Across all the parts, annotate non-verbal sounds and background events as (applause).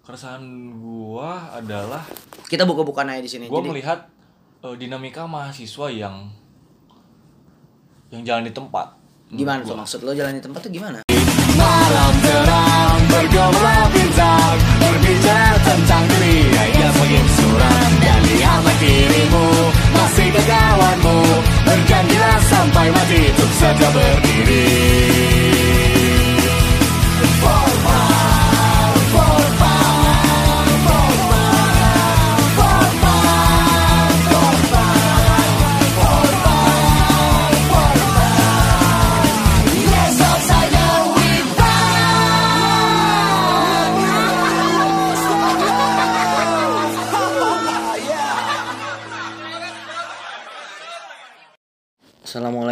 keresahan gua adalah Kita buka-bukaan aja di sini. gua Jadi, melihat eh, dinamika mahasiswa yang yang jalan di tempat gimana tuh maksud lo jalan di tempat tuh gimana? Malam terang bergolak bintang Berbicara tentang dunia yang semakin suram Dan lihat kirimu masih ke kawanmu Bergantilah sampai mati untuk saja berdiri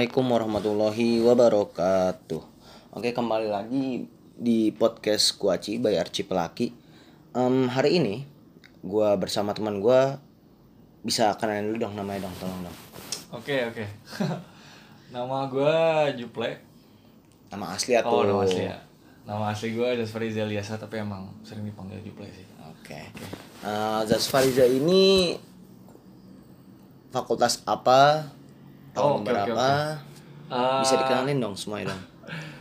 Assalamualaikum warahmatullahi wabarakatuh. Oke kembali lagi di podcast Kuaci by Arci Pelaki. Em, hari ini gua bersama teman gua bisa kenalin dulu dong namanya dong tolong dong. oke oke (laughs) nama gua Juple Nama asli atau oh nama asli ya nama asli gua Jasfari Zeliasa tapi emang sering dipanggil Juple sih Oke. Eh, Zasfariza ini fakultas apa? Tahun Oh, oke, oke, berapa? Eh, Bisa dikenalin dong semuanya dong.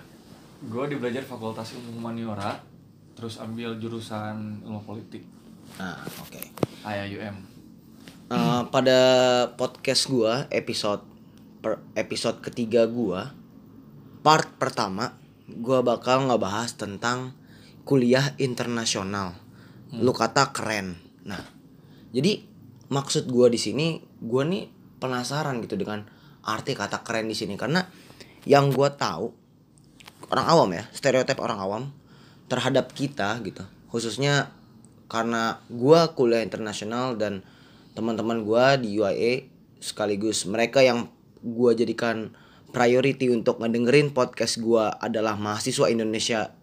(laughs) gue di belajar fakultas ilmu humaniora terus ambil jurusan ilmu politik. Nah, oke. IAUM Eh, (clears throat) pada podcast gua episode per episode ketiga gua part pertama gua bakal ngebahas tentang kuliah internasional. Lu kata keren. Nah jadi maksud gua di sini gua nih penasaran gitu dengan arti kata keren di sini. Karena yang gua tahu orang awam ya stereotip orang awam terhadap kita gitu. Khususnya karena gua kuliah internasional dan teman-teman gua di UIA sekaligus mereka yang gua jadikan priority untuk ngedengerin podcast gua adalah mahasiswa Indonesia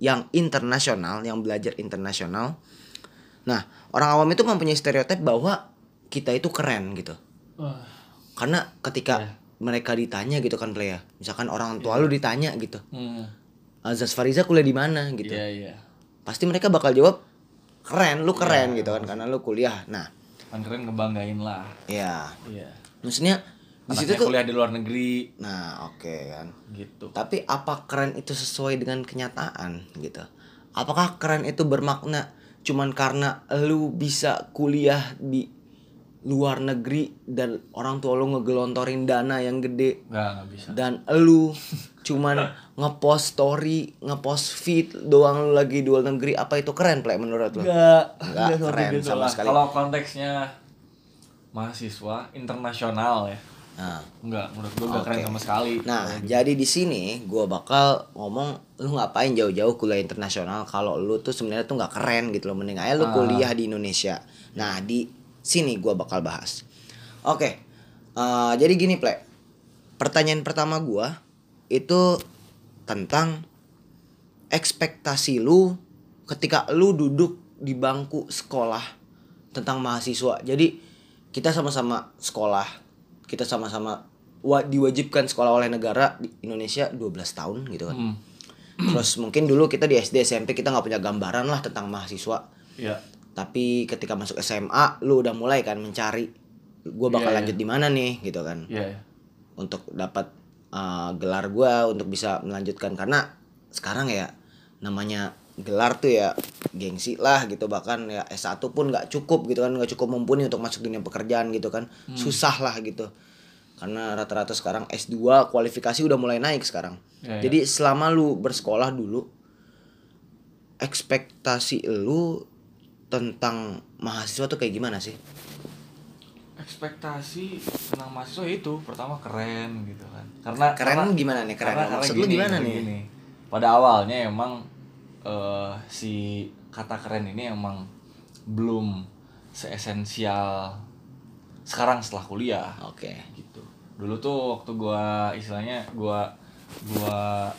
yang internasional yang belajar internasional. Nah orang awam itu mempunyai stereotip bahwa kita itu keren gitu karena ketika Ya. mereka ditanya gitu kan play ya. Misalkan orang tua lu ditanya gitu. Hmm. Azaz Fariza kuliah di mana gitu. Iya iya. Pasti mereka bakal jawab keren lu keren Iya. gitu kan karena lu kuliah. Nah. Kan keren ngebanggain lah. Ya iya. Maksudnya di situ tuh kuliah di luar negeri. Nah oke kan. Gitu. Tapi apa keren itu sesuai dengan kenyataan gitu? Apakah keren itu bermakna cuman karena lu bisa kuliah di luar negeri dan orang tua lu ngegelontorin dana yang gede nggak nggak bisa dan lu cuman ngepost story ngepost feed doang lu lagi di luar negeri apa itu keren play menurut lu nggak Nggak keren gitu sama lah. sekali. kalau konteksnya mahasiswa internasional ya nah nggak menurut gue nggak keren Oke. sama sekali Nah, jadi di sini gua bakal ngomong lu ngapain jauh-jauh kuliah internasional kalau lu tuh sebenarnya tuh nggak keren gitu loh mending aja lu Ah. kuliah di Indonesia. Nah, di sini gua bakal bahas. Oke. eh, jadi gini, Plek. Pertanyaan pertama gua itu tentang ekspektasi lu ketika lu duduk di bangku sekolah tentang mahasiswa. Jadi kita sama-sama sekolah, kita sama-sama wa- diwajibkan sekolah oleh negara di Indonesia 12 tahun gitu kan. Hmm. Terus mungkin dulu kita di SD SMP kita nggak punya gambaran lah tentang mahasiswa. Iya. Tapi ketika masuk SMA lu udah mulai kan mencari gue bakal Iya, lanjut di mana nih gitu kan. Iya. iya. untuk dapat uh, gelar gua untuk bisa melanjutkan. Karena sekarang ya namanya gelar tuh ya gengsi lah gitu. Bahkan ya S1 pun nggak cukup gitu kan nggak cukup mumpuni untuk masuk dunia pekerjaan gitu kan. Susah lah gitu. Karena rata-rata sekarang S2 kualifikasi udah mulai naik sekarang. Ya, ya. jadi selama lu bersekolah dulu ekspektasi lu tentang mahasiswa tuh kayak gimana sih ekspektasi tentang mahasiswa itu pertama keren gitu kan karena Keren karena- gimana nih, keren? karena, Maksud karena gini, gimana nih? gini. pada awalnya emang eh, si kata keren ini emang belum seesensial sekarang setelah kuliah oke gitu dulu tuh waktu gua istilahnya gua gua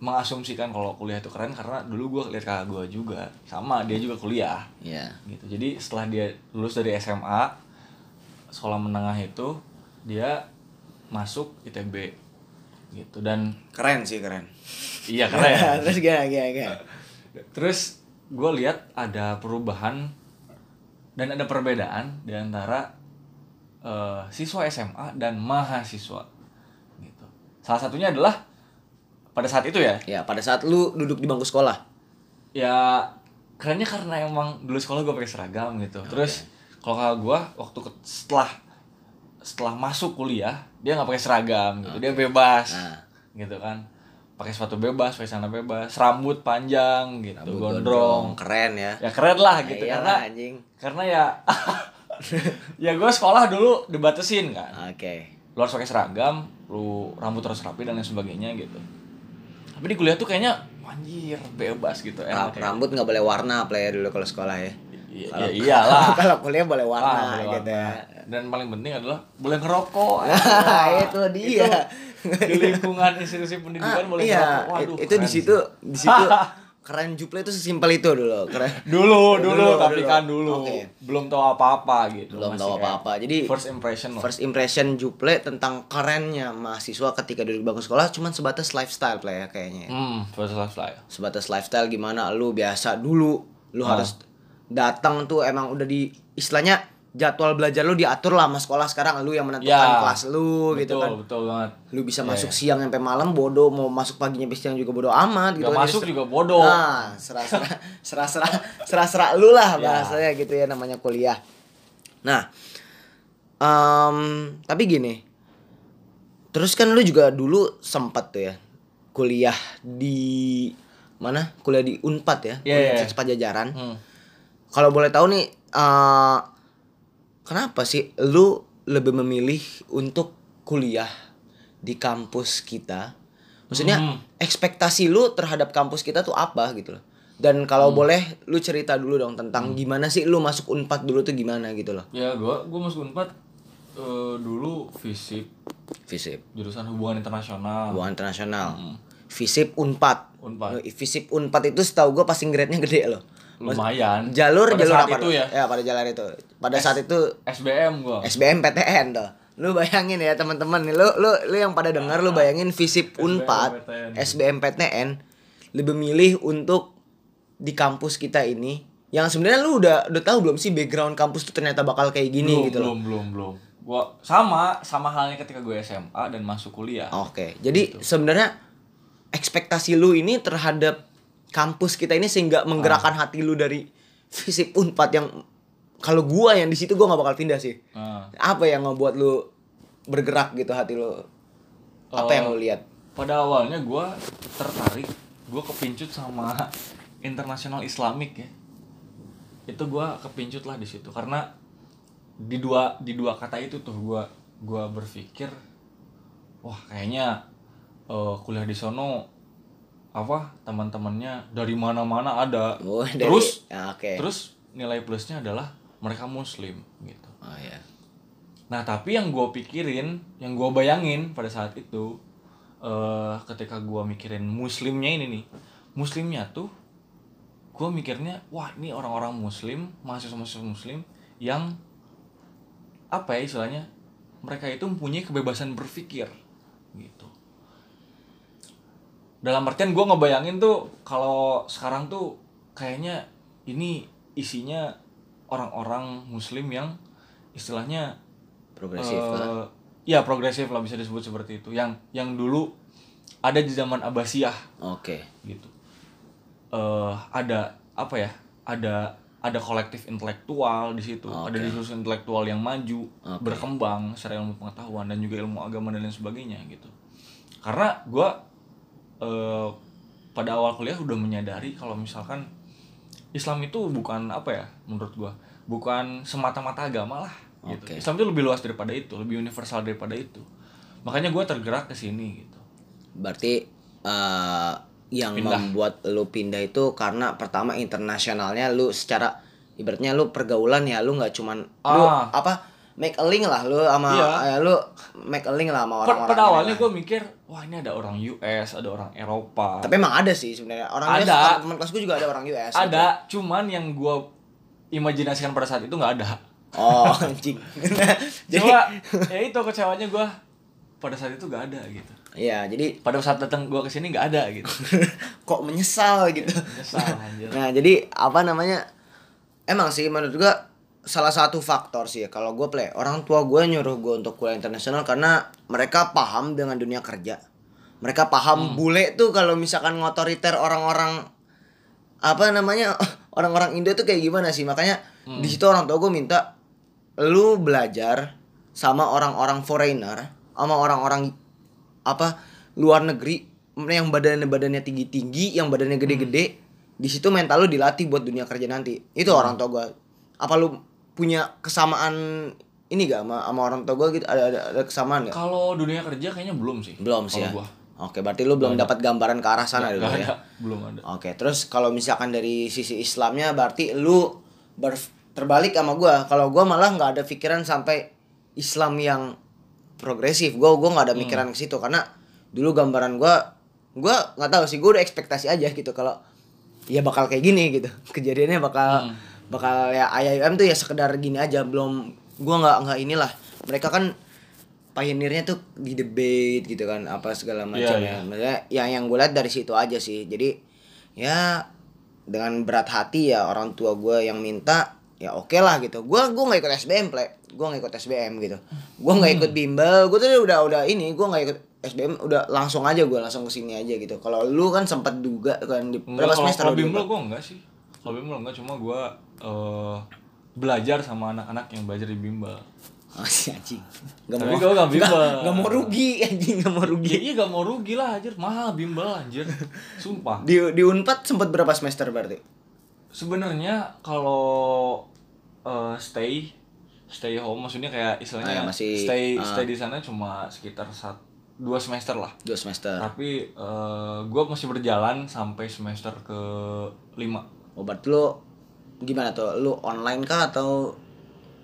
mengasumsikan kalau kuliah itu keren karena dulu gua lihat kakak gua juga. Sama dia juga kuliah. Ya gitu. Jadi setelah dia lulus dari SMA sekolah menengah itu dia masuk ITB gitu. Dan keren sih keren. Iya keren. (laughs) Terus gimana gimana, gimana? terus gue lihat ada perubahan dan ada perbedaan di antara eh, siswa SMA dan mahasiswa. Gitu. Salah satunya adalah pada saat itu ya Ya, pada saat lu duduk di bangku sekolah. ya kerennya karena emang dulu sekolah gue pakai seragam gitu terus kalau kakak gue waktu ke- setelah setelah masuk kuliah dia nggak pakai seragam gitu dia bebas Nah. gitu kan pakai sepatu bebas pakai celana bebas rambut panjang gitu Rambut gondrong keren ya. ya keren lah gitu Iya karena anjing. karena ya (laughs) ya gue sekolah dulu dibatasin kan Oke. lu harus pakai seragam lu rambut harus rapi dan lain sebagainya gitu tapi di kuliah tuh kayaknya anjir bebas gitu enak ya. rambut nggak boleh warna player dulu kalau sekolah ya. Iya, Kalau- ya iyalah. (laughs) kalau kuliah boleh warna Ah, boleh gitu warna. ya. Dan paling penting adalah boleh ngerokok. (laughs) Nah, itu dia. di lingkungan institusi pendidikan Ah, boleh iya, ngerokok. Waduh, itu di situ di situ (laughs) keren juple itu sesimpel itu dulu. Keren. Dulu, dulu, Dulu, tapi dulu. kan dulu. Oke. Belum tahu apa-apa gitu. Belum Masih tahu apa-apa. Jadi first impression loh. First impression Juple tentang kerennya mahasiswa ketika duduk bangku sekolah cuman sebatas lifestyle play ya kayaknya. ya. Hmm, first lifestyle. Sebatas lifestyle gimana lu biasa dulu lu Ah. harus datang tuh emang udah di istilahnya jadwal belajar lu diatur lah sama sekolah sekarang lu yang menentukan Ya, kelas lu gitu betul, kan. Betul banget. Lu bisa Iya, masuk iya. siang sampai malam bodoh, mau masuk paginya sampai siang juga bodoh amat gitu Gak kan. masuk Jadi juga bodoh. Nah, serah-serah (laughs) serah-serah serah-serah lu lah Ya. bahasanya gitu ya namanya kuliah. Nah, em, tapi gini. Terus kan lu juga dulu sempat tuh ya kuliah di mana? Kuliah di Unpad ya, Iya, iya. Universitas Pajajaran. Hmm. Kalau boleh tahu nih eh kenapa sih lu lebih memilih untuk kuliah di kampus kita? Maksudnya Hmm. ekspektasi lu terhadap kampus kita tuh apa gitu loh. Dan Hmm. kalau boleh lu cerita dulu dong tentang gimana sih lu masuk Unpad dulu tuh gimana gitu loh. Ya, gua gua masuk Unpad eh, dulu fisip Visip, jurusan hubungan internasional. hubungan internasional. Visip Unpad. Unpad. Visip Unpad itu setahu gua passing grade-nya gede loh. Lumayan. Jalur Pada jalur saat apa? itu ya. Ya, pada jalur itu. Pada saat itu SBM gua. SBM PTN tuh. Lu bayangin ya teman-teman nih, lu lu lu yang pada dengar lu bayangin Visip Unpad. SBM PTN lebih milih untuk di kampus kita ini yang sebenarnya lu udah udah tahu belum sih background kampus tuh ternyata bakal kayak gini belum, gitu loh. belum, belum, belum. Gua sama sama halnya ketika gue SMA dan masuk kuliah. Oke. Jadi sebenarnya ekspektasi lu ini terhadap kampus kita ini sehingga menggerakkan hati lu dari Visip Unpad yang kalau gua yang di situ gua nggak bakal pindah sih. Nah, Apa yang ngebuat lu bergerak gitu hati lu? Apa Eh, yang lu lihat? pada awalnya gue tertarik, gue kepincut sama (laughs) internasional Islamik ya. Itu gue kepincut lah di situ karena di dua di dua kata itu tuh gue gua berpikir, wah kayaknya eh, kuliah di sono apa teman-temannya dari mana-mana ada. Oh, dari- terus ya, oke. terus nilai plusnya adalah mereka muslim gitu. Oh ya. Nah tapi yang gue pikirin, yang gue bayangin pada saat itu, eh ketika gue mikirin muslimnya ini nih, muslimnya tuh, gue mikirnya, wah ini orang-orang muslim, mahasiswa-mahasiswa muslim yang apa ya istilahnya, mereka itu mempunyai kebebasan berpikir, gitu. Dalam artian gue ngebayangin tuh, kalau sekarang tuh kayaknya ini isinya orang-orang muslim yang istilahnya Progresif lah. Eh, Iya progresif lah bisa disebut seperti itu. Yang yang dulu ada di zaman Abbasiyah Oke. gitu. eh ada apa ya? Ada ada kolektif intelektual di situ. Ada Oke. diskursus intelektual yang maju, Oke. berkembang secara ilmu pengetahuan dan juga ilmu agama dan lain sebagainya gitu. Karena gua eh pada awal kuliah udah menyadari kalau misalkan Islam itu bukan apa ya menurut gua bukan semata-mata agama lah gitu. Islam itu lebih luas daripada itu, lebih universal daripada itu. Makanya gua tergerak ke sini gitu. Berarti eh, yang Pindah. membuat lu pindah itu karena pertama internasionalnya lu secara ibaratnya lu pergaulan ya lu nggak cuman lu Ah. apa make a link lah lu sama Iya. eh, lu make a link lah sama orang-orang pada awalnya gue mikir, wah ini ada orang US, ada orang Eropa. tapi emang ada sih sebenarnya orang US Ada. teman kelas gue juga ada orang US ada, cuman yang gue imajinasikan pada saat itu nggak ada. gitu. oh (laughs) anjing jadi Cuma ya itu kecewanya gue pada saat itu nggak ada gitu. Iya, jadi pada saat datang gua ke sini nggak ada gitu (laughs) kok menyesal gitu. Menyesal, anjir. nah, jadi apa namanya? Emang sih menurut gua salah satu faktor sih ya kalau gue play orang tua gue nyuruh gue untuk kuliah internasional karena mereka paham dengan dunia kerja. Mereka paham bule tuh kalau misalkan ngotoriter orang-orang apa namanya (laughs) orang-orang Indo tuh kayak gimana sih? Makanya di situ orang tua gue minta lu belajar sama orang-orang foreigner sama orang-orang apa luar negeri yang badannya badannya tinggi tinggi yang badannya gede-gede di situ mental lu dilatih buat dunia kerja nanti. Itu orang tua gue apa lu punya kesamaan ini gak sama, sama orang tua gue gitu ada ada, ada kesamaan gak kalau dunia kerja kayaknya belum sih belum sih ya gua. oke berarti lu belum dapat gambaran ke arah sana dulu Nggak ya ada belum ada Oke, terus kalau misalkan dari sisi Islamnya berarti lu ber terbalik sama gua. Kalau gua malah nggak ada pikiran sampai Islam yang progresif. Gua gua nggak ada Hmm. pikiran ke situ karena dulu gambaran gua gua nggak tahu sih, gua udah ekspektasi aja gitu kalau ya bakal kayak gini gitu. (laughs) Kejadiannya bakal Hmm. Bakal ya IIM tuh ya sekedar gini aja, belum gua nggak nggak inilah. Mereka kan pioneernya tuh di debate gitu kan apa segala macam Iya, iya. ya maksudnya yang yang gue lihat dari situ aja sih. Jadi ya dengan berat hati ya orang tua gue yang minta ya oke lah gitu. Gue gue nggak ikut SBM play gue nggak ikut SBM gitu. Gue nggak ikut bimbel. Gue tuh udah udah ini gue nggak ikut SBM udah langsung aja gue langsung ke sini aja gitu. Kalau lu kan sempat juga kan di berapa semester kalau bimbel? gue enggak sih. Kalau bimbel enggak cuma gue eh, belajar sama anak-anak yang belajar di bimbel. Oh si anjing. Nggak Tapi mau nggak bimbel. nggak mau rugi anjing nggak mau rugi. Ya iya gak mau rugi lah anjir. Mahal bimbel anjir. (laughs) Sumpah. Di di unpad sempat berapa semester berarti? Sebenarnya kalau eh, stay stay home maksudnya kayak istilahnya Ah, ya, masih, stay ah. stay di sana cuma sekitar sat, dua semester lah. Dua semester. Tapi gue masih berjalan sampai semester ke lima. Oh berarti lu gimana tuh lu online kah atau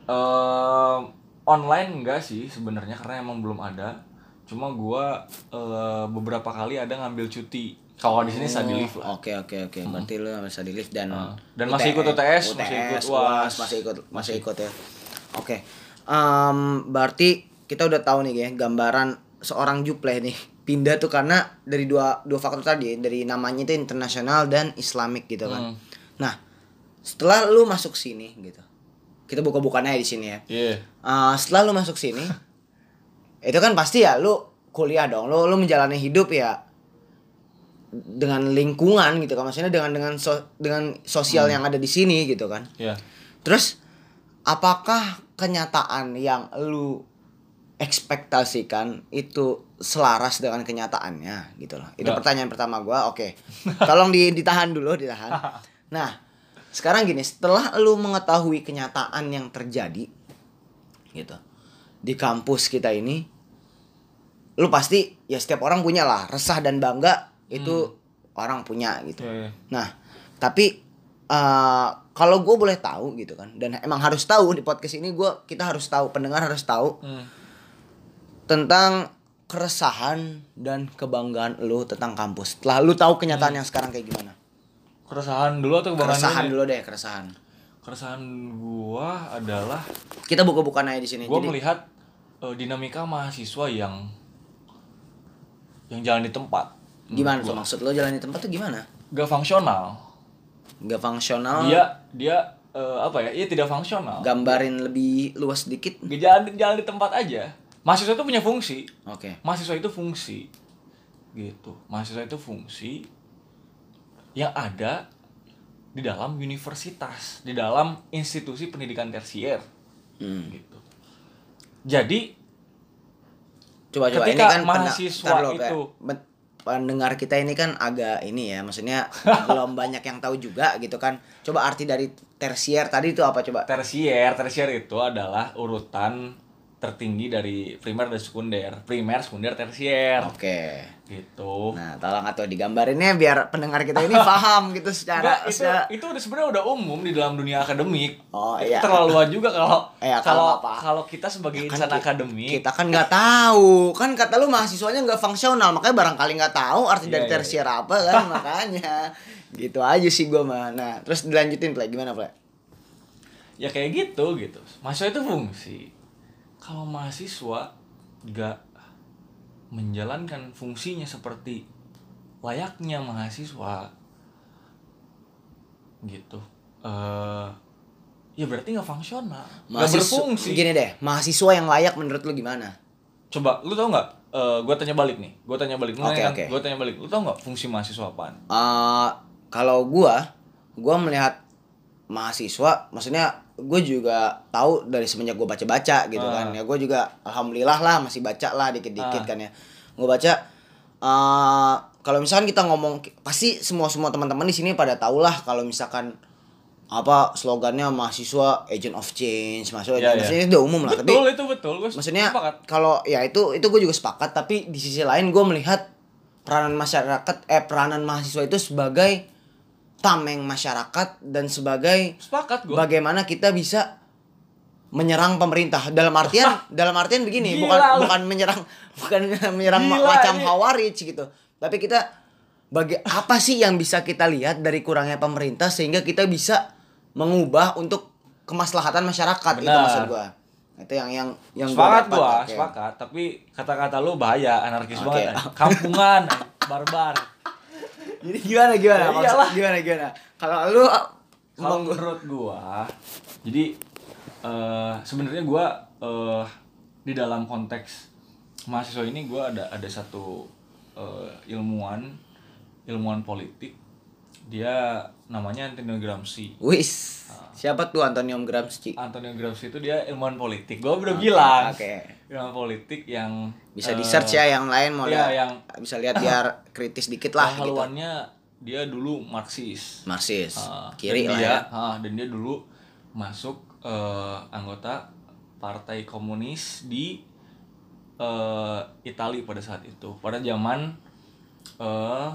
Eh, online enggak sih sebenarnya karena emang belum ada cuma gua eh, beberapa kali ada ngambil cuti kalau di sini study leave lah Oke oke oke. Berarti lu masih study leave dan Ah. Dan masih ikut UTS, masih ikut UAS. masih ikut masih ikut ya. Oke. Em, berarti kita udah tahu nih ya gambaran seorang Juple nih pindah tuh karena dari dua dua faktor tadi dari namanya itu internasional dan Islamic gitu kan. Hmm. Nah, setelah lu masuk sini gitu. Kita buka-bukannya di sini ya. iya. Eh, setelah lu masuk sini (laughs) itu kan pasti ya lu kuliah dong. Lu lu menjalani hidup ya dengan lingkungan gitu kan. Maksudnya dengan dengan so- dengan sosial yang ada di sini gitu kan. Iya. Terus apakah kenyataan yang lu ekspektasikan itu selaras dengan kenyataannya? Gitu loh. Itu Nggak. pertanyaan pertama gua. Oke. Tolong di, ditahan dulu ditahan. (laughs) Nah sekarang gini setelah lu mengetahui kenyataan yang terjadi gitu di kampus kita ini lu pasti ya setiap orang punya lah resah dan bangga itu orang punya gitu Iya, iya. Nah, tapi eh kalau gue boleh tahu gitu kan, dan emang harus tahu di podcast ini gue kita harus tahu, pendengar harus tahu Hmm. tentang keresahan dan kebanggaan lu tentang kampus. Setelah lu tahu kenyataan yang sekarang kayak gimana? Keresahan dulu atau kebanggaan Keresahan dulu deh, keresahan. keresahan gua adalah Kita buka-bukan aja di sini. gua Jadi, melihat eh, dinamika mahasiswa yang yang jalan di tempat gimana tuh maksud lo jalan di tempat tuh gimana? gak fungsional Gak fungsional. dia dia eh, apa ya iya tidak fungsional Gambarin lebih luas sedikit. Gak jalan jalan di tempat aja mahasiswa itu punya fungsi Oke. mahasiswa itu fungsi gitu mahasiswa itu fungsi yang ada di dalam universitas di dalam institusi pendidikan tersier Hmm. gitu jadi Coba coba ini kan mahasiswa lo, itu- kayak pendengar kita ini kan agak ini ya, maksudnya (laughs) belum banyak yang tahu juga gitu kan. Coba arti dari tersier tadi itu apa coba? tersier tersier itu adalah urutan tertinggi dari primer dan sekunder primer sekunder tersier Oke. gitu Nah, tolong atau digambarinnya biar pendengar kita ini (laughs) paham gitu secara Enggak, itu secara- itu udah sebenarnya udah umum di dalam dunia akademik. Oh, Itu iya. Terlalu juga kalau Iya, kalau kalau apa? kalau kita sebagai Kan insan ki- akademik Kita kan nggak tahu, kan kata lu mahasiswanya nggak fungsional, makanya barangkali nggak tahu arti Iya, dari iya, tersier apa kan (laughs) makanya. Gitu aja sih gua mah. Nah, terus dilanjutin play gimana play? ya kayak gitu gitu. Mahasiswa itu fungsi. Kalau mahasiswa nggak menjalankan fungsinya seperti layaknya mahasiswa gitu. Eh ya berarti nggak fungsional nggak berfungsi. Gini deh, mahasiswa yang layak menurut lu gimana? coba lu tau nggak? Eh gue tanya balik nih gue tanya balik Oke, oke. gue tanya balik lu tau nggak fungsi mahasiswa apaan? Eh, kalau gua, gua melihat mahasiswa, maksudnya gue juga tahu dari semenjak gue baca-baca gitu Ah. kan ya gue juga alhamdulillah lah masih baca lah dikit-dikit Ah. kan ya gue baca eh kalau misalkan kita ngomong pasti semua semua teman-teman di sini pada tahu lah kalau misalkan apa slogannya mahasiswa agent of change mahasiswa Iya, iya. maksudnya itu udah umum lah tapi betul itu betul gue maksudnya kalau ya itu itu gue juga sepakat tapi di sisi lain gue melihat peranan masyarakat eh peranan mahasiswa itu sebagai tameng masyarakat dan sebagai sepakat gue bagaimana kita bisa menyerang pemerintah dalam artian (laughs) dalam artian begini Gila bukan lu. bukan menyerang (laughs) bukan menyerang Gila macam ini. hawarij gitu tapi kita bagi apa sih yang bisa kita lihat dari kurangnya pemerintah sehingga kita bisa mengubah untuk kemaslahatan masyarakat itu Benar. maksud gua itu yang yang yang sepakat dapat, gua oke. sepakat tapi kata-kata lu bahaya anarkis Oke. banget kampungan (laughs) barbar jadi gimana gimana? Ya iyalah. gimana gimana? Kalau lu kalau meng- menurut gua jadi eh sebenarnya gua eh di dalam konteks mahasiswa ini gua ada ada satu eh, ilmuwan ilmuwan politik. Dia namanya Antonio Gramsci. Wis. Ah. Siapa tuh Antonio Gramsci? Antonio Gramsci itu dia ilmuwan politik. Gua udah Oke, bilang oke. ilmuwan politik yang bisa eh, di search ya yang lain mau iya, yang bisa lihat biar (coughs) kritis dikit lah gitu. Haluannya dia dulu Marxis. Marxis. Ah, kiri dan lah dia, ya. ah, dan dia dulu masuk eh, anggota partai komunis di eh Italia pada saat itu. Pada zaman eh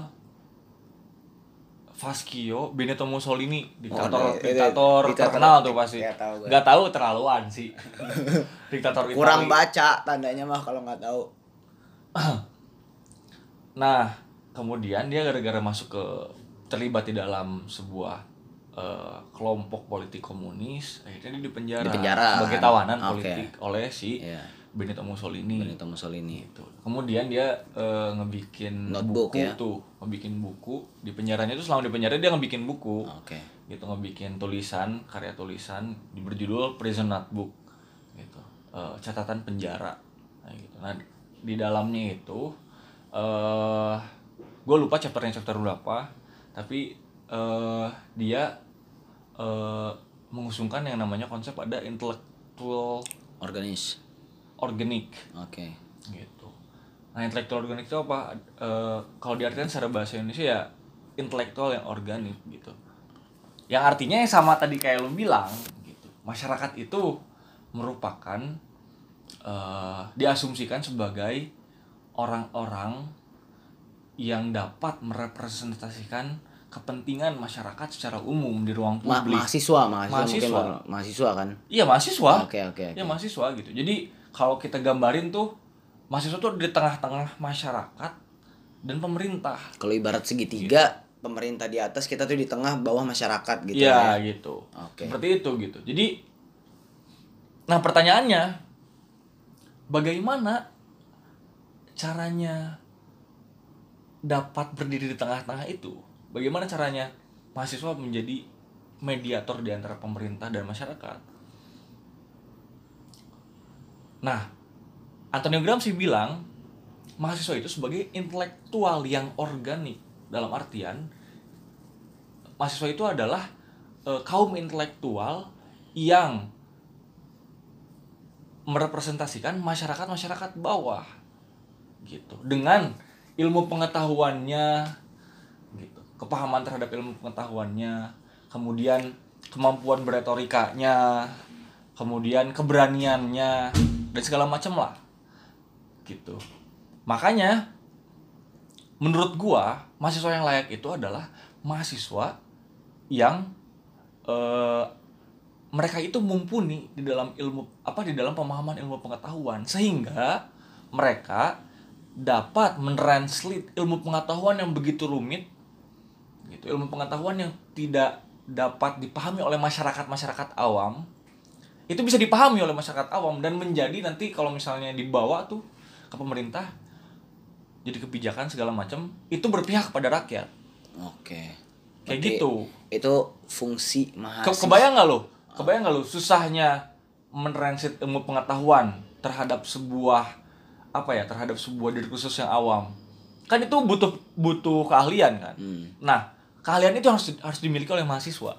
Fascio Benito Mussolini Oh, diktator itu- diktator diktator- terkenal tuh pasti. Ya, tahu nggak tahu terlaluan sih. (laughs) Diktator kurang baca tandanya mah kalau nggak tahu. (clears throat) Nah, kemudian dia gara-gara masuk ke terlibat di dalam sebuah eh, kelompok politik komunis, akhirnya dia dipenjara, Dipenjara, sebagai kan? tawanan Oke. politik oleh si Iya. Benito Mussolini. Benito Mussolini Gitu. Kemudian dia eh, ngebikin Notebook, buku ya? tuh, ngebikin buku di penjaranya itu selama di penjara dia ngebikin buku, oke gitu ngebikin tulisan, karya tulisan berjudul Prison Notebook, gitu, Eh, catatan penjara, nah, gitu. Nah di dalamnya itu, eh gue lupa chapternya chapter berapa, tapi eh dia eh mengusungkan yang namanya konsep ada intellectual organis organic oke gitu. Nah, intelektual organik itu apa? Eh, kalau diartikan secara bahasa Indonesia ya intelektual yang organik gitu. Yang artinya yang sama tadi kayak lu bilang gitu. Masyarakat itu merupakan eh, diasumsikan sebagai orang-orang yang dapat merepresentasikan kepentingan masyarakat secara umum di ruang Ma- publik. mahasiswa mahasiswa, Mahasiswa. mungkin mahasiswa kan Iya mahasiswa. oke oke Ya oke. mahasiswa gitu. Jadi kalau kita gambarin tuh mahasiswa tuh di tengah-tengah masyarakat dan pemerintah. kalau ibarat segitiga pemerintah di atas kita tuh di tengah bawah masyarakat gitu Iya ya gitu. Oke. Seperti itu gitu. Jadi nah pertanyaannya bagaimana caranya dapat berdiri di tengah-tengah itu? Bagaimana caranya mahasiswa menjadi mediator di antara pemerintah dan masyarakat? Nah, Antonio Gramsci bilang mahasiswa itu sebagai intelektual yang organik. Dalam artian mahasiswa itu adalah eh, kaum intelektual yang merepresentasikan masyarakat-masyarakat bawah gitu. Dengan ilmu pengetahuannya gitu kepahaman terhadap ilmu pengetahuannya kemudian kemampuan beretorikanya kemudian keberaniannya dan segala macam lah. Gitu. Makanya menurut gua mahasiswa yang layak itu adalah mahasiswa yang eh, mereka itu mumpuni di dalam ilmu apa di dalam pemahaman ilmu pengetahuan. Sehingga mereka dapat mentranslate ilmu pengetahuan yang begitu rumit gitu ilmu pengetahuan yang tidak dapat dipahami oleh masyarakat masyarakat awam itu bisa dipahami oleh masyarakat awam dan menjadi nanti kalau misalnya dibawa tuh ke pemerintah jadi kebijakan segala macam itu berpihak kepada rakyat Oke. kayak Berarti gitu Itu fungsi Ke- mahasiswa. kebayang nggak lo kebayang nggak lo susahnya mentransit ilmu pengetahuan terhadap sebuah apa ya terhadap sebuah diri khusus yang awam kan itu butuh butuh keahlian kan Hmm. nah keahlian itu harus harus dimiliki oleh mahasiswa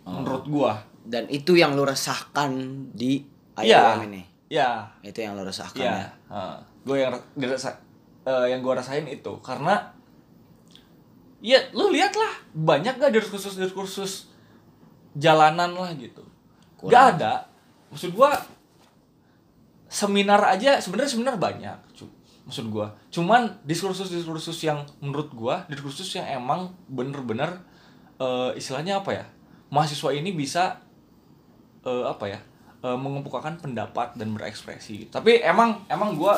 Oh. menurut gua Dan itu yang lu resahkan di Iya. IOM ini. ya Itu yang lu resahkan ya ya. gue yang dirasa eh, yang gue rasain itu karena ya lu lihatlah banyak gak diskursus diskursus jalanan lah gitu Kurang. gak ada maksud gua seminar aja sebenarnya seminar banyak maksud gua. Cuman diskursus diskursus yang menurut gua diskursus yang emang bener-bener eh, istilahnya apa ya? Mahasiswa ini bisa eh, apa ya? Eh, mengemukakan pendapat dan berekspresi. Tapi emang emang gua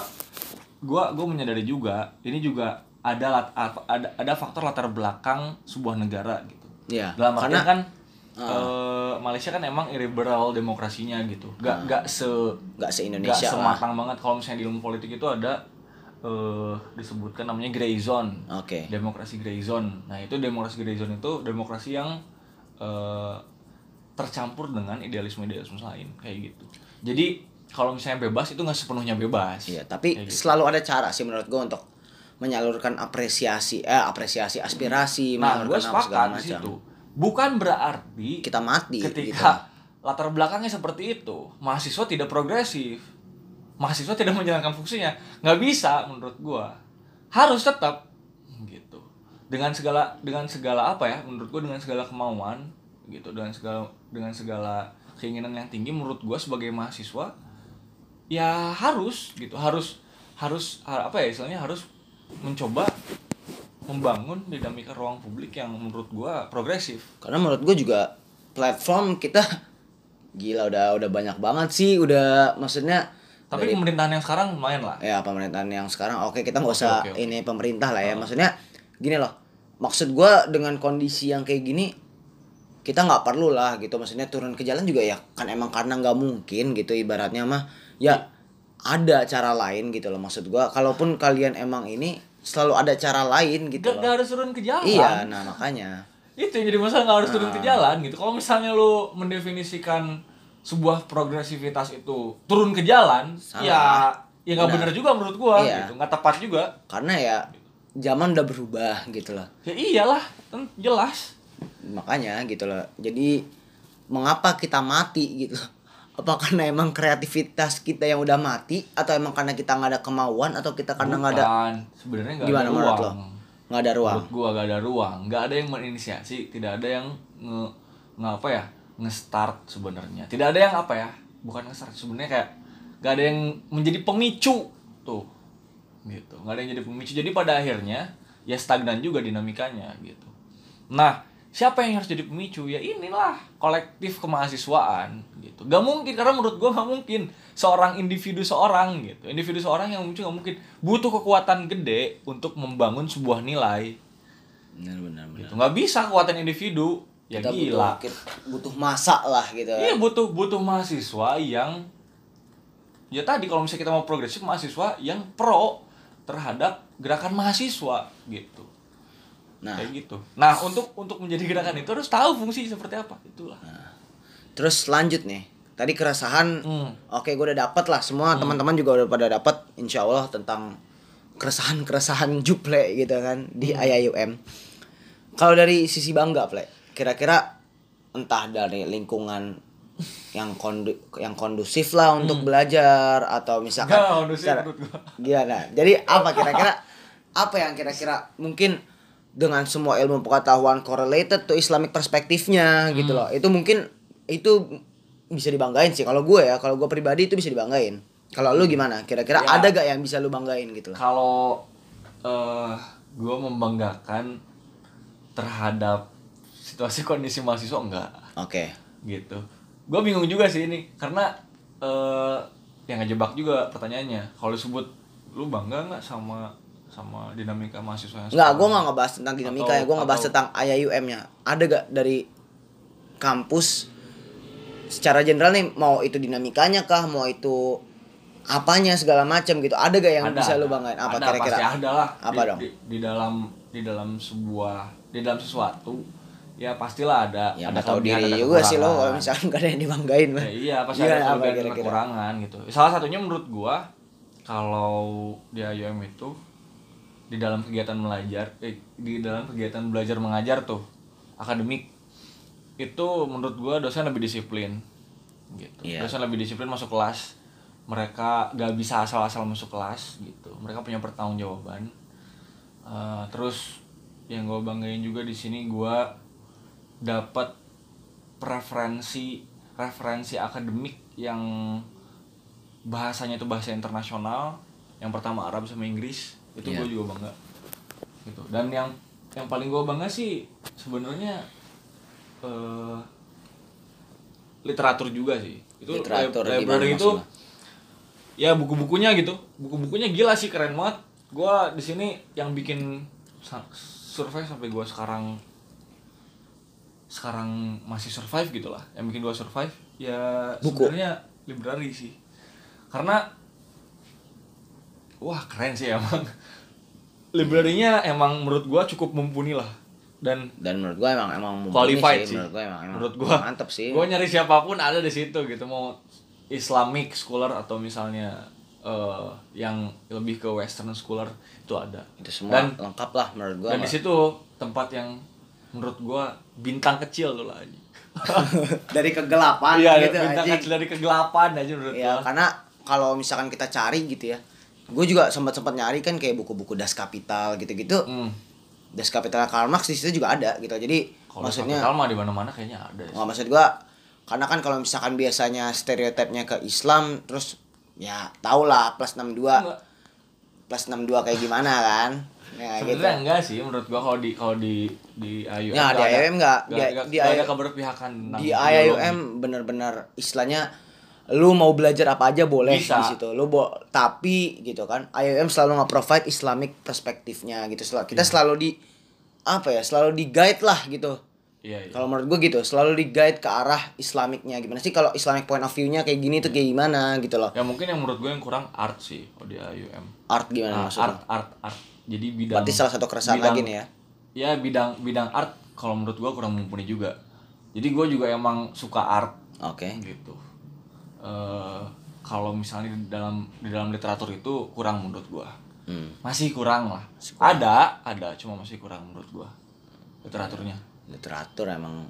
gua gua menyadari juga ini juga ada lat- ada ada faktor latar belakang sebuah negara gitu. Iya. dalam artian Karena kan eh, Malaysia kan emang illiberal demokrasinya gitu. Gak gak se nggak se gak Indonesia lah. sematang banget. Kalau misalnya di ilmu politik itu ada eh disebutkan namanya gray zone. Oke. demokrasi gray zone. Nah itu demokrasi gray zone itu demokrasi yang eh, tercampur dengan idealisme idealisme lain kayak gitu. Jadi kalau misalnya bebas itu nggak sepenuhnya bebas. Iya, tapi Kayak gitu. selalu ada cara sih menurut gue untuk menyalurkan apresiasi eh apresiasi aspirasi nah gue apa segala sepakat macam. situ bukan berarti Kita mati ketika latar belakangnya seperti itu mahasiswa tidak progresif mahasiswa tidak menjalankan fungsinya. Nggak bisa menurut gua. Harus tetap. Gitu. Dengan segala dengan segala apa ya menurut gua dengan segala kemauan gitu. Dengan segala dengan segala keinginan yang tinggi menurut gua sebagai mahasiswa ya harus gitu. Harus harus ha- apa ya istilahnya harus mencoba membangun dinamika ruang publik yang menurut gua progresif. Karena menurut gue juga platform kita gila udah udah banyak banget sih, udah maksudnya Tapi dari- pemerintahan yang sekarang lumayan lah. ya pemerintahan yang sekarang oke kita nggak usah oke, oke. ini pemerintah lah ya maksudnya gini loh maksud gua dengan kondisi yang kayak gini kita nggak perlu lah gitu maksudnya turun ke jalan juga ya kan emang karena nggak mungkin gitu ibaratnya mah ya ada cara lain gitu loh maksud gua kalaupun kalian emang ini selalu ada cara lain gitu Gak, loh gak harus turun ke jalan. iya nah makanya Itu yang jadi masalah gak harus turun ke Nah. jalan gitu. Kalau misalnya lu mendefinisikan sebuah progresivitas itu turun ke jalan, Salah. ya ya nggak Benar. juga menurut gua Iya. gitu. Nggak tepat juga. karena ya zaman udah berubah gitu loh Ya iyalah, kan jelas. makanya gitu loh jadi mengapa kita mati gitu apa karena emang kreativitas kita yang udah mati atau emang karena kita nggak ada kemauan atau kita karena nggak ada sebenarnya nggak ada lo ruang. nggak ada ruang Menurut gua gak ada ruang, nggak ada yang menginisiasi, tidak ada yang nge, nge apa ya, nge-start sebenarnya. Tidak ada yang apa ya, bukan nge-start sebenarnya kayak gak ada yang menjadi pemicu tuh, gitu. Nggak ada yang jadi pemicu. Jadi pada akhirnya ya stagnan juga dinamikanya gitu. Nah, siapa yang harus jadi pemicu? Ya inilah kolektif kemahasiswaan gitu. Gak mungkin karena menurut gua gak mungkin seorang individu seorang gitu. Individu seorang yang muncul gak mungkin butuh kekuatan gede untuk membangun sebuah nilai benar benar benar gitu. Nggak bisa kekuatan individu. Ya kita gila. butuh kita butuh masa lah gitu Iya butuh butuh mahasiswa yang ya tadi kalau misalnya kita mau progresif mahasiswa yang pro terhadap gerakan mahasiswa gitu. nah Kayak gitu. Nah, untuk untuk menjadi gerakan itu harus tahu fungsi seperti apa. Itulah. terus lanjut nih tadi keresahan Hmm. oke gue udah dapet lah semua teman-teman juga udah pada dapet insya Allah tentang keresahan keresahan juple gitu kan di Hmm. IIUM kalau dari sisi bangga ple kira-kira entah dari lingkungan yang kondu yang kondusif lah untuk belajar atau misalkan Hmm. Nggak kondusif gua. gimana jadi apa kira-kira apa yang kira-kira mungkin dengan semua ilmu pengetahuan correlated to Islamic perspektifnya gitu Hmm. loh itu mungkin itu bisa dibanggain sih kalau gue ya kalau gue pribadi itu bisa dibanggain kalau lu gimana kira-kira Ya. ada gak yang bisa lu banggain gitu loh Kalau eh gue membanggakan terhadap situasi kondisi mahasiswa enggak. Oke. Gitu. Gue bingung juga sih ini karena eh yang ngejebak juga pertanyaannya kalau disebut lu bangga nggak sama sama dinamika mahasiswa yang Nggak, gue nggak ngebahas tentang dinamika Atau- ya, gue ngebahas atau- tentang IIUM-nya. Ada gak dari kampus secara general nih mau itu dinamikanya kah, mau itu apanya segala macam gitu. Ada gak yang Ada, bisa lu banggain? Apa Ada, kira-kira? pasti ada lah. Apa di, dong? di, di dalam di dalam sebuah di dalam sesuatu ya pastilah ada ya ada tahu diri ada juga sih lo kalau misalkan gak ada yang dibanggain mah Ya, iya pasti Gimana, ada kelebihan dan kira-kira? kekurangan gitu. Salah satunya menurut gua kalau di IUM itu di dalam kegiatan belajar eh, di dalam kegiatan belajar mengajar tuh akademik itu menurut gua dosen lebih disiplin gitu. Iya. dosen lebih disiplin masuk kelas. Mereka gak bisa asal-asal masuk kelas gitu. Mereka punya pertanggungjawaban Eh, terus yang gue banggain juga di sini gua dapat preferensi referensi akademik yang bahasanya itu bahasa internasional yang pertama Arab sama Inggris itu Iya. gue juga bangga gitu. Dan yang yang paling gue bangga sih sebenarnya eh, literatur juga sih. Itu Literatur gimana library itu ya buku-bukunya gitu. Buku-bukunya gila sih keren banget. Gua di sini yang bikin survei sampai gua sekarang sekarang masih survive gitu lah yang bikin gua survive ya Buku. sebenarnya library sih. Karena wah keren sih emang. (laughs) Library-nya emang menurut gua cukup mumpuni lah. Dan dan menurut gua emang emang mumpuni qualified sih, menurut gua emang, emang menurut gua. mantep sih. Gua nyari siapa pun ada di situ gitu. Mau Islamic scholar atau misalnya eh, yang lebih ke Western scholar itu ada. Itu semua dan lengkap lah menurut gua dan di situ tempat yang menurut gua bintang kecil tuh lah (laughs) dari kegelapan iya gitu bintang anjing. kecil dari kegelapan aja menurut ya gua karena kalau misalkan kita cari gitu ya gue juga sempat sempat nyari kan kayak buku-buku das kapital gitu-gitu hmm. das kapital Karl Marx di situ juga ada gitu jadi kalau maksudnya kapital mah di mana-mana kayaknya ada nggak maksud gua karena kan kalau misalkan biasanya stereotipnya ke Islam terus ya tau lah plus 62 Enggak. plus 62 kayak gimana kan gitu Sebenarnya enggak sih menurut gua kalau di kalau di di IUM Ya, di nggak IUM nggak. nggak- Di- nggak- di nggak ada keberpihakan di. IUM bener-bener istilahnya lu mau belajar apa aja boleh Bisa. di situ lu bo tapi gitu kan IUM selalu nge-provide Islamic perspektifnya gitu selalu kita selalu di apa ya selalu di guide lah gitu iya iya Kalau menurut gue gitu, selalu di guide ke arah Islamicnya. Gimana sih kalau Islamic point of view-nya kayak gini tuh kayak gimana gitu loh. ya mungkin yang menurut gue yang kurang art sih kalau di IUM Art gimana Nah, maksudnya? art art art jadi bidang Berarti salah satu keresahan bidang- lagi nih ya. ya bidang bidang art kalau menurut gua kurang mumpuni juga jadi gua juga emang suka art Oke. gitu eh kalau misalnya di dalam di dalam literatur itu kurang menurut gua Hmm. masih kurang lah ada ada cuma masih kurang menurut gua literaturnya Literatur emang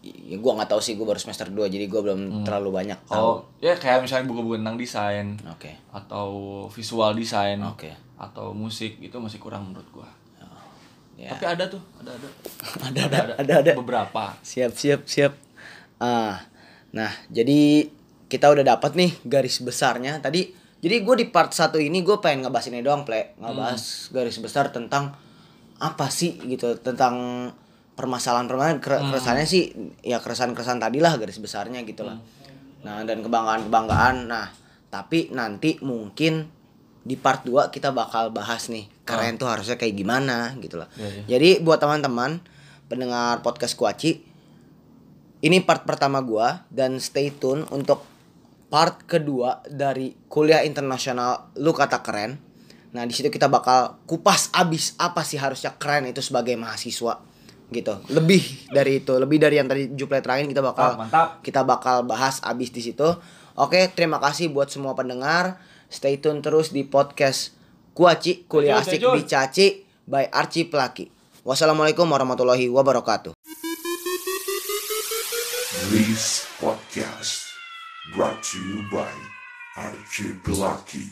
ya gua nggak tahu sih gua baru semester 2 jadi gua belum terlalu banyak tahu. kalau ya kayak misalnya buku-buku tentang desain Oke. atau visual design Oke. atau musik itu masih kurang menurut gua Ya. tapi ada tuh ada (laughs) ada Ada ada ada ada. beberapa Siap siap siap. Ah. Nah, jadi kita udah dapat nih garis besarnya tadi. Jadi gue di part satu ini gue pengen ngebahas ini doang, Ple. Ngebahas garis besar tentang apa sih gitu tentang permasalahan-permasalahan kere- keresahannya sih ya keresahan-keresahan tadi lah garis besarnya gitu lah. Nah, dan kebanggaan-kebanggaan. Nah, tapi nanti mungkin di part 2 kita bakal bahas nih keren tuh harusnya kayak gimana gitu lah. Iya, iya. Jadi buat teman-teman pendengar podcast Kuaci ini part pertama gua dan stay tune untuk part kedua dari kuliah internasional lu kata keren. Nah, di situ kita bakal kupas abis apa sih harusnya keren itu sebagai mahasiswa gitu. Lebih dari itu, lebih dari yang tadi Juple terangin kita bakal Mantap, mantap. kita bakal bahas abis di situ. Oke, terima kasih buat semua pendengar. Stay tune terus di podcast Kuaci Kuliah Asik di Caci by Archie Pelaki. Wassalamualaikum warahmatullahi wabarakatuh. This podcast brought to you by Archipelaki.